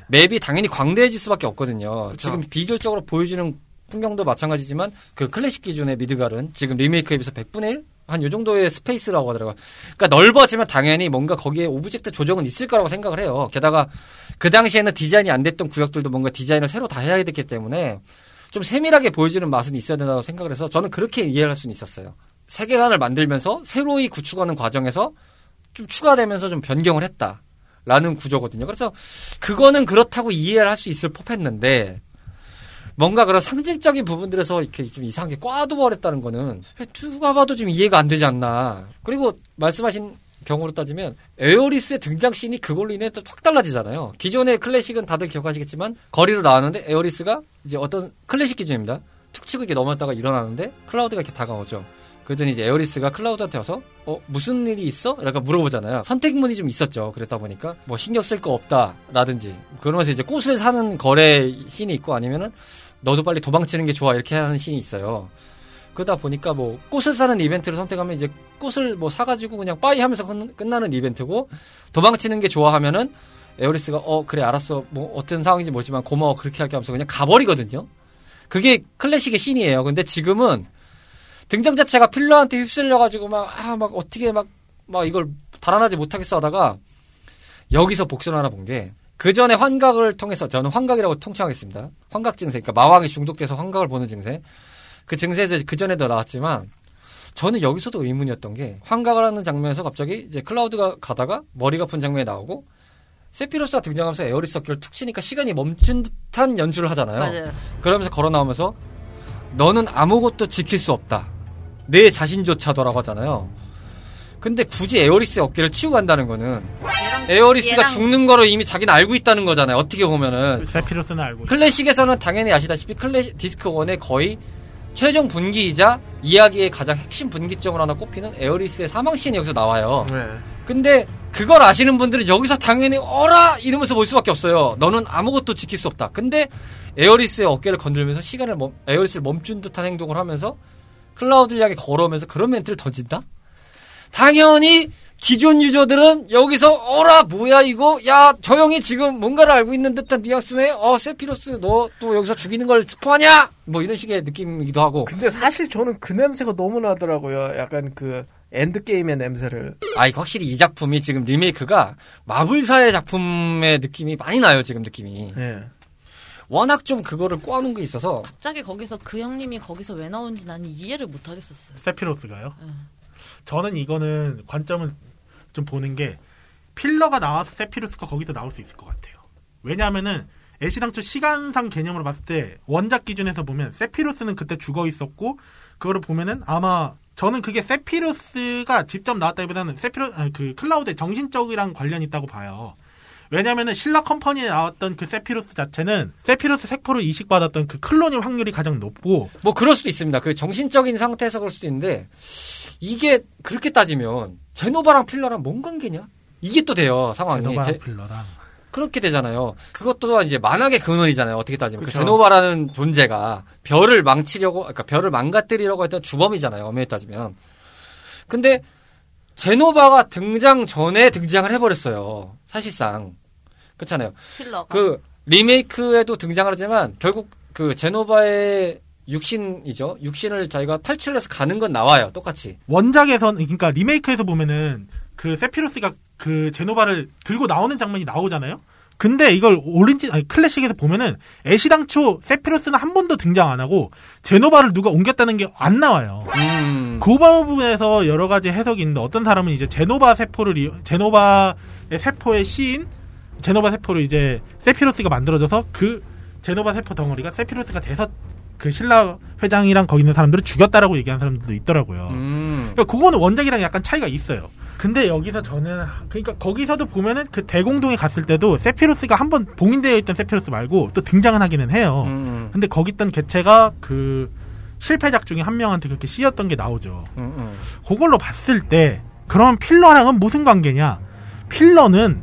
맵이 당연히 광대해질 수밖에 없거든요. 지금 비교적으로 보여지는 풍경도 마찬가지지만 그 클래식 기준의 미드갈은 지금 리메이크에 비해서 100분의 1? 한 요 정도의 스페이스라고 하더라고요. 그러니까 넓어지면 당연히 뭔가 거기에 object 조정은 있을 거라고 생각을 해요. 게다가 그 당시에는 디자인이 안 됐던 구역들도 뭔가 디자인을 새로 다 해야 됐기 때문에 좀 세밀하게 보여주는 맛은 있어야 된다고 생각을 해서 저는 그렇게 이해를 할 수는 있었어요. 세계관을 만들면서 새로이 구축하는 과정에서 좀 추가되면서 좀 변경을 했다. 라는 구조거든요. 그래서 그거는 그렇다고 이해를 할 수 있을 법했는데 뭔가 그런 상징적인 부분들에서 이렇게 좀 이상하게 꽈둬버렸다는 거는 누가 봐도 좀 이해가 안 되지 않나. 그리고 말씀하신 경우로 따지면 에어리스의 등장 씬이 그걸로 인해 또 확 달라지잖아요. 기존의 클래식은 다들 기억하시겠지만 거리로 나왔는데 에어리스가 이제 어떤 클래식 기준입니다. 툭 치고 이렇게 넘었다가 일어나는데 클라우드가 이렇게 다가오죠. 그랬더니 이제 에어리스가 클라우드한테 와서 어 무슨 일이 있어? 이렇게 물어보잖아요. 선택문이 좀 있었죠. 그랬다 보니까 뭐 신경 쓸 거 없다라든지 그러면서 이제 꽃을 사는 거래 씬이 있고 아니면은 너도 빨리 도망치는 게 좋아 이렇게 하는 씬이 있어요. 그러다 보니까 뭐 꽃을 사는 이벤트를 선택하면 이제 꽃을 뭐 사가지고 그냥 bye 하면서 끝- 끝나는 이벤트고 도망치는 게 좋아하면은 에어리스가 어 그래 알았어 뭐 어떤 상황인지 모르지만 고마워 그렇게 할게 하면서 그냥 가버리거든요. 그게 클래식의 씬이에요. 근데 지금은 등장 자체가 필러한테 휩쓸려가지고 막, 아, 막 어떻게 막, 막 이걸 달아나지 못하겠어 하다가 여기서 복선 하나 본 게 그 전에 환각을 통해서 저는 환각이라고 통칭하겠습니다. 환각 증세, 그러니까 마황에 중독돼서 환각을 보는 증세. 그 증세에서 그 전에도 나왔지만 저는 여기서도 의문이었던 게 환각을 하는 장면에서 갑자기 이제 클라우드가 가다가 머리가 아픈 장면이 나오고 세피로스가 등장하면서 에어리스 어깨를 툭 치니까 시간이 멈춘 듯한 연출을 하잖아요. 맞아요. 그러면서 걸어 나오면서 너는 아무것도 지킬 수 없다. 내 자신조차도라고 하잖아요. 근데 굳이 에어리스의 어깨를 치고 간다는 거는 에어리스가 얘랑- 죽는 거로 이미 자기는 알고 있다는 거잖아요. 어떻게 보면은 세피로스는 알고 있어요. 클래식에서는 당연히 아시다시피 클래 디스크 1의 거의 최종 분기이자 이야기의 가장 핵심 분기점으로 하나 꼽히는 에어리스의 사망 씬이 여기서 나와요. 네. 근데 그걸 아시는 분들은 여기서 당연히 어라 이러면서 볼 수밖에 없어요. 너는 아무것도 지킬 수 없다. 근데 에어리스의 어깨를 건들면서 시간을 멈, 에어리스를 멈춘 듯한 행동을 하면서 클라우드를 향해 걸어오면서 그런 멘트를 던진다? 당연히 기존 유저들은 여기서 어라 뭐야 이거 야 저 형이 지금 뭔가를 알고 있는 듯한 뉘앙스네 어 세피로스 너 또 여기서 죽이는 걸 스포하냐 뭐 이런 식의 느낌이기도 하고 근데 사실 저는 그 냄새가 너무 나더라고요. 약간 그 엔드게임의 냄새를. 아, 이거 확실히 이 작품이 지금 리메이크가 마블사의 작품의 느낌이 많이 나요, 지금 느낌이. 예. 워낙 좀 그거를 꼬아놓은 게 있어서. 갑자기 거기서 그 형님이 거기서 왜 나오는지 나는 이해를 못 하겠었어요. 세피로스가요. 응. 저는 이거는 관점을 좀 보는 게 필러가 나와서 세피루스가 거기서 나올 수 있을 것 같아요. 왜냐하면은 애시당초 시간상 개념으로 봤을 때 원작 기준에서 보면 세피루스는 그때 죽어 있었고 그거를 보면은 아마 저는 그게 세피루스가 직접 나왔다기보다는 세피루 아니, 그 클라우드의 정신적이랑 관련이 있다고 봐요. 왜냐면은 신라 컴퍼니에 나왔던 그 세피루스 자체는 세피로스 세포를 이식받았던 그 클론일 확률이 가장 높고 뭐 그럴 수도 있습니다. 그 정신적인 상태에서 그럴 수도 있는데 이게 그렇게 따지면 제노바랑 필러랑 뭔 관계냐? 이게 또 돼요 상황이. 제노바 제- 필러랑 그렇게 되잖아요. 그것도 또한 이제 만악의 근원이잖아요. 어떻게 따지면 그 그쵸. 제노바라는 존재가 별을 망치려고, 그러니까 별을 망가뜨리려고 했던 주범이잖아요. 엄연히 따지면. 근데 제노바가 등장 전에 등장을 해버렸어요. 사실상 그렇잖아요. 필러가. 그 리메이크에도 등장을 하지만 결국 그 제노바의 육신이죠. 육신을 자기가 탈출해서 가는 건 나와요. 똑같이. 원작에선 그러니까 리메이크에서 보면은 그 세피루스가 그 제노바를 들고 나오는 장면이 나오잖아요. 근데 이걸 오린지 아니 클래식에서 보면은 애시당초 세피루스는 한 번도 등장 안 하고 제노바를 누가 옮겼다는 게 안 나와요. 음. 그 부분에서 여러 가지 해석이 있는데 어떤 사람은 이제 제노바 세포를 제노바의 세포의 시인 제노바 세포를 이제 세피로스가 만들어져서 그 제노바 세포 덩어리가 세피로스가 돼서 그 신라 회장이랑 거기 있는 사람들을 죽였다라고 얘기하는 사람들도 있더라고요. 음. 그러니까 그거는 원작이랑 약간 차이가 있어요. 근데 여기서 저는 그러니까 거기서도 보면은 그 대공동에 갔을 때도 세피로스가 한 번 봉인되어 있던 세피로스 말고 또 등장은 하기는 해요. 음. 근데 거기 있던 개체가 그 실패작 중에 한 명한테 그렇게 씌였던 게 나오죠. 음. 음. 그걸로 봤을 때 그럼 필러랑은 무슨 관계냐? 필러는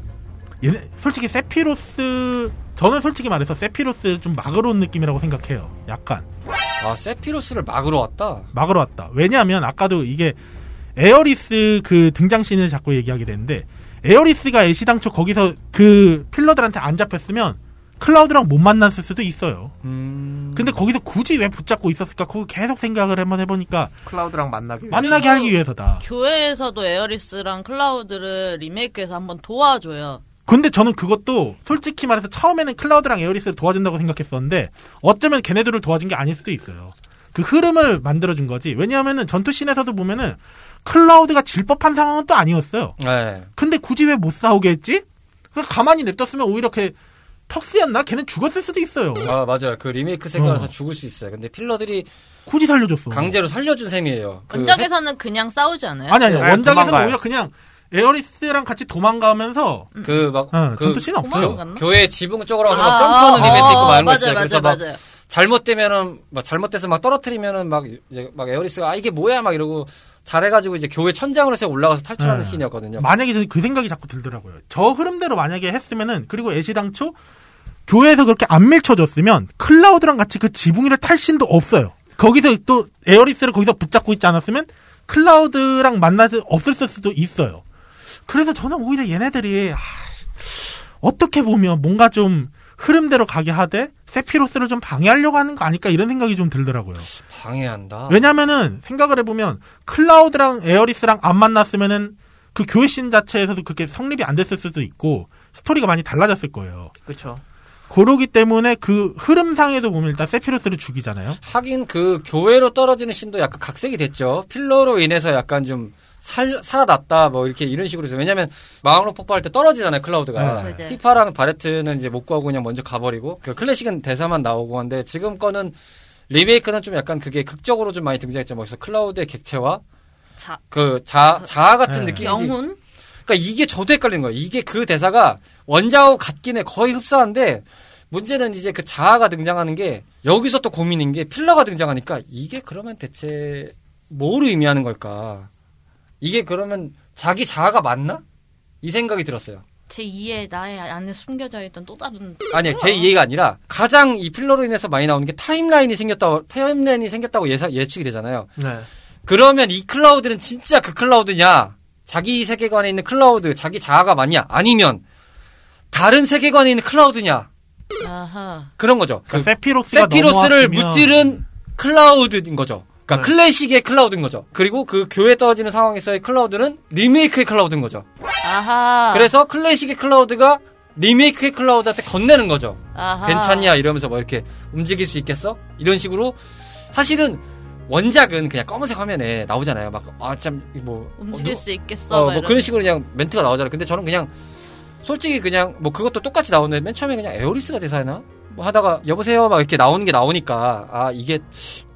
솔직히 세피로스 저는 솔직히 말해서 세피로스 좀 막으러 온 느낌이라고 생각해요. 약간 아 세피로스를 막으러 왔다. 막으러 왔다. 왜냐하면 아까도 이게 에어리스 그 등장씬을 자꾸 얘기하게 되는데 에어리스가 애시당초 거기서 그 필러들한테 안 잡혔으면 클라우드랑 못 만났을 수도 있어요. 음. 근데 거기서 굳이 왜 붙잡고 있었을까? 그거 계속 생각을 한번 해보니까 클라우드랑 만나기 위해. 만나게 하기 위해서다. 교회에서도 에어리스랑 클라우드를 리메이크에서 한번 도와줘요. 근데 저는 그것도 솔직히 말해서 처음에는 클라우드랑 에어리스를 도와준다고 생각했었는데 어쩌면 걔네들을 도와준 게 아닐 수도 있어요. 그 흐름을 만들어준 거지. 왜냐하면은 전투씬에서도 보면은 클라우드가 질 법한 상황은 또 아니었어요. 네. 근데 굳이 왜 못 싸우게 했지? 가만히 냅뒀으면 오히려 걔 턱스였나? 걔는 죽었을 수도 있어요. 아 맞아요. 그 리메이크 생각에서 어. 죽을 수 있어요. 근데 필러들이 굳이 살려줬어. 강제로 살려준 셈이에요. 그 원작에서는 그냥 싸우지 않아요? 아니 아니 네, 원작에서는 도망가요. 오히려 그냥 에어리스랑 같이 도망가면서 그막 어, 그 전투씬 없어요. 도망갔나? 교회 지붕 쪽으로 와서 아, 막 점프하는 아, 이벤트 있고 막 이런 거 맞아요, 있어요. 그래서 맞아요, 막 맞아요. 잘못되면은 막 잘못돼서 막 떨어뜨리면은 막 이제 막 에어리스가 아 이게 뭐야 막 이러고 잘해가지고 이제 교회 천장으로 해서 올라가서 탈출하는 네. 씬이었거든요. 만약에 저는 그 생각이 자꾸 들더라고요. 저 흐름대로 만약에 했으면은 그리고 애시당초 교회에서 그렇게 안 밀쳐줬으면 클라우드랑 같이 그 지붕 위를 탈 신도 없어요. 거기서 또 에어리스를 거기서 붙잡고 있지 않았으면 클라우드랑 만날 수 없었을 수도 있어요. 그래서 저는 오히려 얘네들이 아, 어떻게 보면 뭔가 좀 흐름대로 가게 하되 세피로스를 좀 방해하려고 하는 거 아닐까 이런 생각이 좀 들더라고요. 방해한다. 왜냐면은 생각을 해보면 클라우드랑 에어리스랑 안 만났으면은 그 교회 씬 자체에서도 그렇게 성립이 안 됐을 수도 있고 스토리가 많이 달라졌을 거예요. 그렇죠. 그러기 때문에 그 흐름상에도 보면 일단 세피로스를 죽이잖아요. 하긴 그 교회로 떨어지는 신도 약간 각색이 됐죠. 필러로 인해서 약간 좀 살, 살아났다, 뭐, 이렇게, 이런 식으로 해서. 왜냐면, 마음으로 폭발할 때 떨어지잖아요, 클라우드가. 네. 맞아요. 티파랑 바레트는 이제 못 구하고 그냥 먼저 가버리고, 그 클래식은 대사만 나오고 한데, 지금 거는, 리메이크는 좀 약간 그게 극적으로 좀 많이 등장했죠. 뭐, 그래서 클라우드의 객체와, 자, 그, 자, 자아 같은 네. 느낌이지. 영혼? 그러니까 이게 저도 헷갈리는 거예요. 이게 그 대사가 원작하고 같긴 해. 거의 흡사한데 문제는 이제 그 자아가 등장하는 게 여기서 또 고민인 게 필러가 등장하니까 이게 그러면 대체 뭐를 의미하는 걸까? 이게 그러면 자기 자아가 맞나? 이 생각이 들었어요. 제 2의 나의 안에 숨겨져 있던 또 다른 아니, 제 이해가 아니라 가장 이 필러로 인해서 많이 나오는 게 타임라인이 생겼다고 타임라인이 생겼다고 예사, 예측이 되잖아요. 네. 그러면 이 클라우드는 진짜 그 클라우드냐? 자기 세계관에 있는 클라우드, 자기 자아가 맞냐? 아니면 다른 세계관에 있는 클라우드냐? 아하. 그런 거죠. 그 그러니까 세피로스가 세피로스를 넘어왔으면- 무찌른 클라우드인 거죠. 그러니까 네. 클래식의 클라우드인 거죠. 그리고 그 교회 떨어지는 상황에서의 클라우드는 리메이크의 클라우드인 거죠. 아하. 그래서 클래식의 클라우드가 리메이크의 클라우드한테 건네는 거죠. 아하. 괜찮냐 이러면서 뭐 이렇게 움직일 수 있겠어? 이런 식으로 사실은 원작은 그냥 검은색 화면에 나오잖아요. 막 아 참 뭐 움직일 수 있겠어. 어, 막뭐 그런 식으로 그냥 멘트가 나오잖아요. 근데 저는 그냥 솔직히 그냥 뭐 그것도 똑같이 나오는데 맨 처음에 그냥 에어리스가 대사나 뭐 하다가 여보세요 막 이렇게 나오는 게 나오니까 아 이게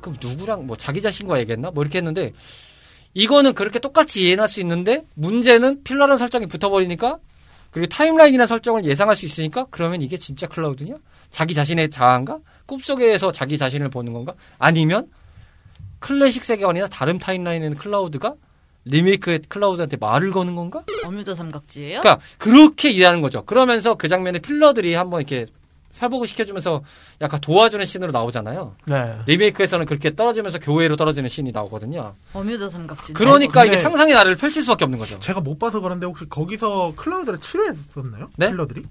그럼 누구랑 뭐 자기 자신과 얘기했나 뭐 이렇게 했는데 이거는 그렇게 똑같이 이해할 수 있는데 문제는 필러라는 설정이 붙어버리니까 그리고 timeline이라는 설정을 예상할 수 있으니까 그러면 이게 진짜 클라우드냐? 자기 자신의 자아인가? 꿈속에서 자기 자신을 보는 건가? 아니면 클래식 세계관이나 다른 타임라인에는 클라우드가 리메이크의 클라우드한테 말을 거는 건가? 버뮤다 삼각지예요? 그러니까 그렇게 이해하는 거죠. 그러면서 그 장면에 필러들이 한번 이렇게 회복을 시켜주면서 약간 도와주는 씬으로 나오잖아요. 네. 리메이크에서는 그렇게 떨어지면서 교회로 떨어지는 씬이 나오거든요. 버뮤다 삼각지. 그러니까 근데- 이게 상상의 나를 펼칠 수밖에 없는 거죠. 제가 못 봐서 그런데 혹시 거기서 클라우드를 치료했었나요? 네? 필러들이?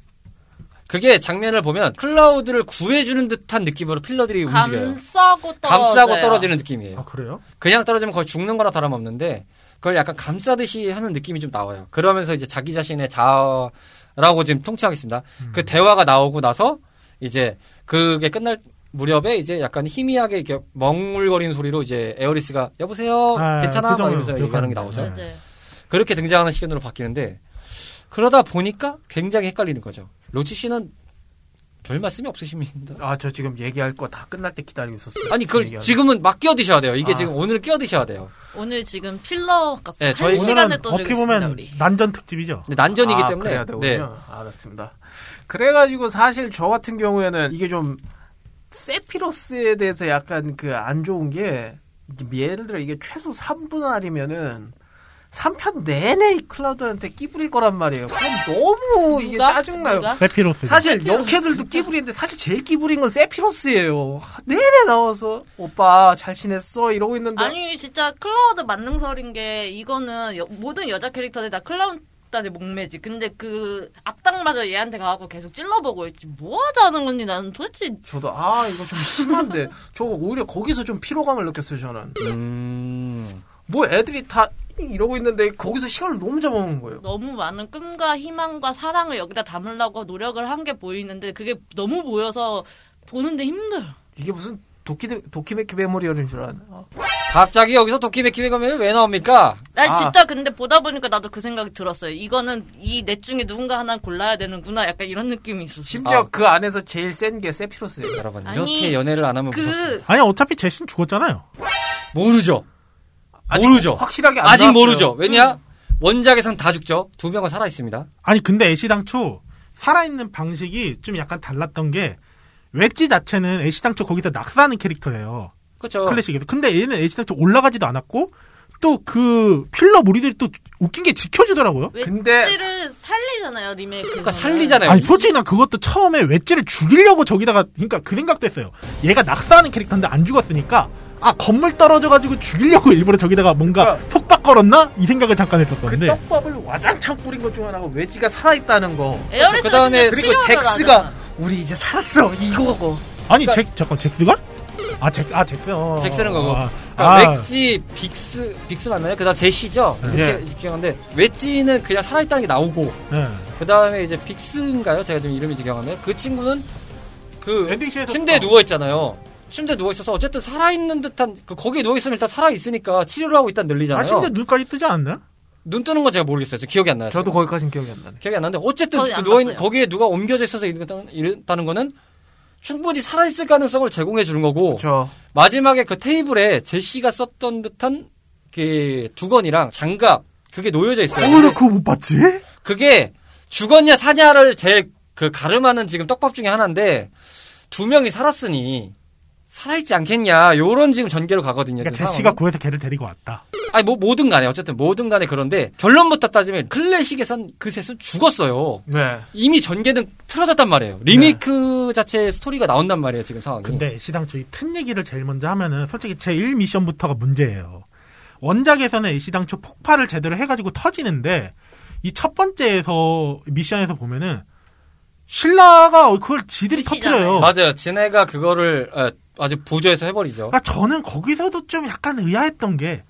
그게 장면을 보면 클라우드를 구해주는 듯한 느낌으로 필러들이 움직여요. 감싸고 떨어져. 감싸고 떨어지는 느낌이에요. 아 그래요? 그냥 떨어지면 거의 죽는 거나 다름없는데 그걸 약간 감싸듯이 하는 느낌이 좀 나와요. 그러면서 이제 자기 자신의 자아라고 지금 통칭하겠습니다. 음. 그 대화가 나오고 나서 이제 그게 끝날 무렵에 이제 약간 희미하게 이렇게 멍물거리는 소리로 이제 에어리스가 여보세요 아, 괜찮아 그 막 이러면서 얘기하는 게. 나오죠. 네. 맞아요. 그렇게 등장하는 시간으로 바뀌는데 그러다 보니까 굉장히 헷갈리는 거죠. 로치 씨는 별 말씀이 없으십니다. 아, 저 지금 얘기할 거 다 끝날 때 기다리고 있었어요. 아니 그걸 얘기하는. 지금은 막 끼어드셔야 돼요. 이게 아. 지금 오늘 끼어드셔야 돼요. 오늘 지금 필러 각 네, 한 저희 시간을 오늘은 떠들고 어떻게 있습니다 보면 우리. 난전 특집이죠. 근데 난전이기 아, 때문에 그래야 네. 되군요. 알았습니다. 그래가지고 사실 저 같은 경우에는 이게 좀 세피로스에 대해서 약간 그 안 좋은 게 예를 들어 이게 최소 3부작이면은 3편 내내 이 클라우드한테 끼부릴 거란 말이에요. 그럼 너무 이게 누가? 짜증나요. 누가? 세피로스. 사실. 여캐들도 끼부리는데 사실 제일 끼부린 건 세피로스예요. 내내 나와서 오빠 잘 지냈어 이러고 있는데 아니 진짜 클라우드 만능설인 게 이거는 여- 모든 여자 캐릭터들 다 클라우드 한테 목매지. 근데 그 악당마저 얘한테 가갖고 계속 찔러보고 있지. 뭐 하자는 건지 나는 도대체 저도 아 이거 좀 심한데 (laughs) 저 오히려 거기서 좀 피로감을 느꼈어요 저는. 음. 뭐 애들이 다 이러고 있는데 거기서 시간을 너무 잡아먹는 거예요. 너무 많은 꿈과 희망과 사랑을 여기다 담으려고 노력을 한 게 보이는데 그게 너무 보여서 보는데 힘들어. 이게 무슨 도키 도키메키 메모리얼인 줄 아네. 아, 갑자기 여기서 도끼메키메 가면 왜 나옵니까? 나 아. 진짜 근데 보다 보니까 나도 그 생각이 들었어요. 이거는 이 넷 중에 누군가 하나 골라야 되는구나. 약간 이런 느낌이 있었어. 심지어 아. 그 안에서 제일 센 게 세피로스예요. 여러분 아니, 이렇게 연애를 안 하면 그 무섭습니다. 아니 어차피 제신 죽었잖아요. 모르죠. 아직 모르죠. 확실하게 안 아직 나왔어요. 모르죠. 왜냐? 원작에선 다 죽죠. 두 명은 살아 있습니다. 아니 근데 애시 당초 살아있는 방식이 좀 약간 달랐던 게 웨지 자체는 애시당초 거기서 낙사하는 캐릭터예요. 그렇죠. 클래식에서. 근데 얘는 애시당초 올라가지도 않았고 또 그 필러 무리들이 또 웃긴 게 지켜주더라고요. 근데 웨지를 살리잖아요 리메이크. 그러니까 살리잖아요. 아니 솔직히 난 그것도 처음에 웨지를 죽이려고 저기다가 그러니까 그 생각도 했어요. 얘가 낙사하는 캐릭터인데 안 죽었으니까 아 건물 떨어져가지고 죽이려고 일부러 저기다가 뭔가 그러니까 속박 걸었나 이 생각을 잠깐 그 했었거든데 떡밥을 와장창 뿌린 것 중 하나가 웨지가 살아있다는 거. 에어리스 그 다음에 그리고 잭스가 우리 이제 살았어 이거고. 아니 그러니까- 잭 잠깐 잭스가 아 잭 아 잭스 어, 잭스는 거고. 아, 그러니까 아, 웨지 빅스 빅스 맞나요? 그 다음 제시죠. 네. 이렇게 기억하는데 웨지는 그냥 살아 있다는 게 나오고 예. 그다음에 이제 빅스인가요? 제가 지금 이름이 기억하는데 그 친구는 그 엔딩 침대에 누워 있잖아요. 침대에 누워 있어서 어쨌든 살아 있는 듯한 그 거기에 누워 있으면 일단 살아 있으니까 치료를 하고 있다는 늘리잖아요. 아 심지어 눈까지 뜨지 않았나? 눈 뜨는 건 제가 모르겠어요. 지금 기억이 안 나요. 저도 거기까지는 기억이 안 나네. 기억이 안 나는데 어쨌든 그안 누워 있는 봤어요. 거기에 누가 옮겨져 있어서 이랬다는, 거는 충분히 살아 있을 가능성을 제공해 주는 거고 저 마지막에 그 테이블에 제시가 썼던 듯한 그 두건이랑 장갑 그게 놓여져 있어요. 어, 나 그거 못 봤지? 그게 죽었냐 사냐를 제일 그 가름하는 지금 떡밥 중에 하나인데 두 명이 살았으니 살아있지 않겠냐 요런 지금 전개로 가거든요. 그러니까 지금 제시가. 구해서 걔를 데리고 왔다. 아니 뭐 뭐든 간에 어쨌든 뭐든 간에 그런데 결론부터 따지면 클래식에선 그 셋은 죽었어요. 네. 이미 전개는 틀어졌단 말이에요. 리메이크 자체의 스토리가 나온단 말이에요 지금 상황이. 근데 애시당초 이튼 얘기를 제일 먼저 하면은 솔직히 제 1 미션부터가 문제예요. 원작에서는 애시당초 폭발을 제대로 해가지고 터지는데 이 첫 번째에서 미션에서 보면은 신라가 그걸 지들이 미치잖아요. 터트려요. 맞아요. 지네가 그거를 어, 아주 부조해서 해버리죠. 그러니까 저는 거기서도 좀 약간 의아했던 게,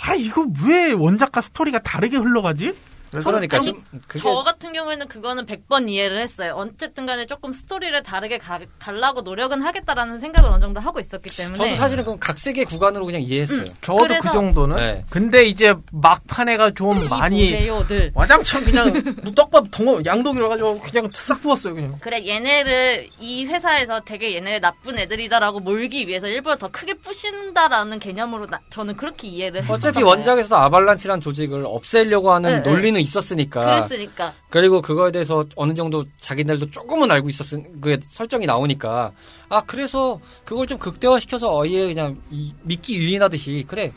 아, 이거 왜 원작과 스토리가 다르게 흘러가지? 그러니까 아니, 좀 그게 저 같은 경우에는 그거는 100번 이해를 했어요. 어쨌든 간에 조금 스토리를 다르게 가, 가려고 노력은 하겠다라는 생각을 어느 정도 하고 있었기 때문에. 저도 사실은 그 각색의 구간으로 그냥 이해했어요. 저도 그래서- 그 정도는. 네. 근데 이제 막판에가 좀이 많이 보세요들. 와장창 그냥 (laughs) 떡밥 덩어 양독이라 가지고 그냥 싹 부었어요 그냥. 그래 얘네를 이 회사에서 되게 얘네 나쁜 애들이다라고 몰기 위해서 일부러 더 크게 부신다라는 개념으로 나- 저는 그렇게 이해를 했었어요. 어차피 원작에서도 아발란치란 조직을 없애려고 하는 네, 논리는 있었으니까. 그랬으니까 그리고 그거에 대해서 어느 정도 자기들도 조금은 알고 있었은 그 설정이 나오니까 아 그래서 그걸 좀 극대화시켜서 어예 그냥 이, 미끼 유인하듯이 그래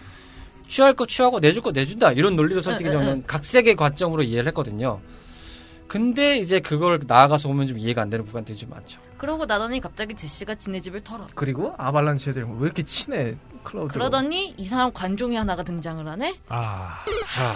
취할 거 취하고 내줄 거 내준다 이런 논리로 솔직히 응, 응, 저는 각색의 관점으로 이해를 했거든요. 근데 이제 그걸 나아가서 보면 좀 이해가 안 되는 구간들이 좀 많죠. 그러고 나더니 갑자기 제시가 지네 집을 털어. 그리고 아발란치 애들이 왜 이렇게 친해 클라우드. 그러더니 이상한 관종이 하나가 등장을 하네. 아, 자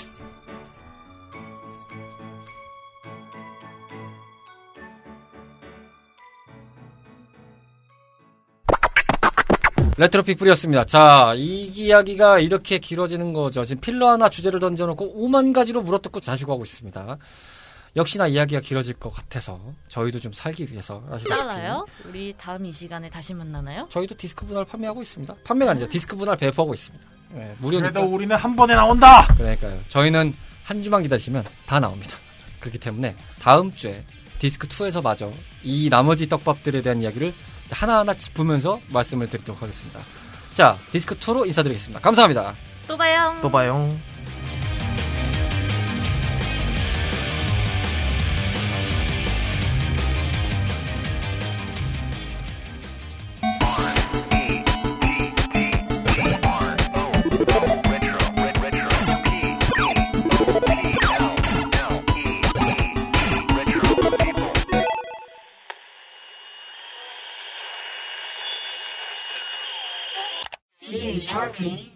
레트로피플이었습니다. 자, 이 이야기가 이렇게 길어지는 거죠. 지금 필러 하나 주제를 던져놓고 5만 가지로 물어뜯고 자시고 하고 있습니다. 역시나 이야기가 길어질 것 같아서 저희도 좀 살기 위해서 아시다시피 잘라요? 우리 다음 이 시간에 다시 만나나요? 저희도 디스크 분할 판매하고 있습니다. 판매가 아니죠. 디스크 분할 배포하고 있습니다. 네, 무료니까. 그래도 우리는 한 번에 나온다. 그러니까요. 저희는 한 주만 기다리시면 다 나옵니다. 그렇기 때문에 다음 주에 디스크 2에서 마저 이 나머지 떡밥들에 대한 이야기를 하나하나 짚으면서 말씀을 드리도록 하겠습니다. 자, 디스크 2로 인사드리겠습니다. 감사합니다. 또 봐요. 또 봐요. Okay.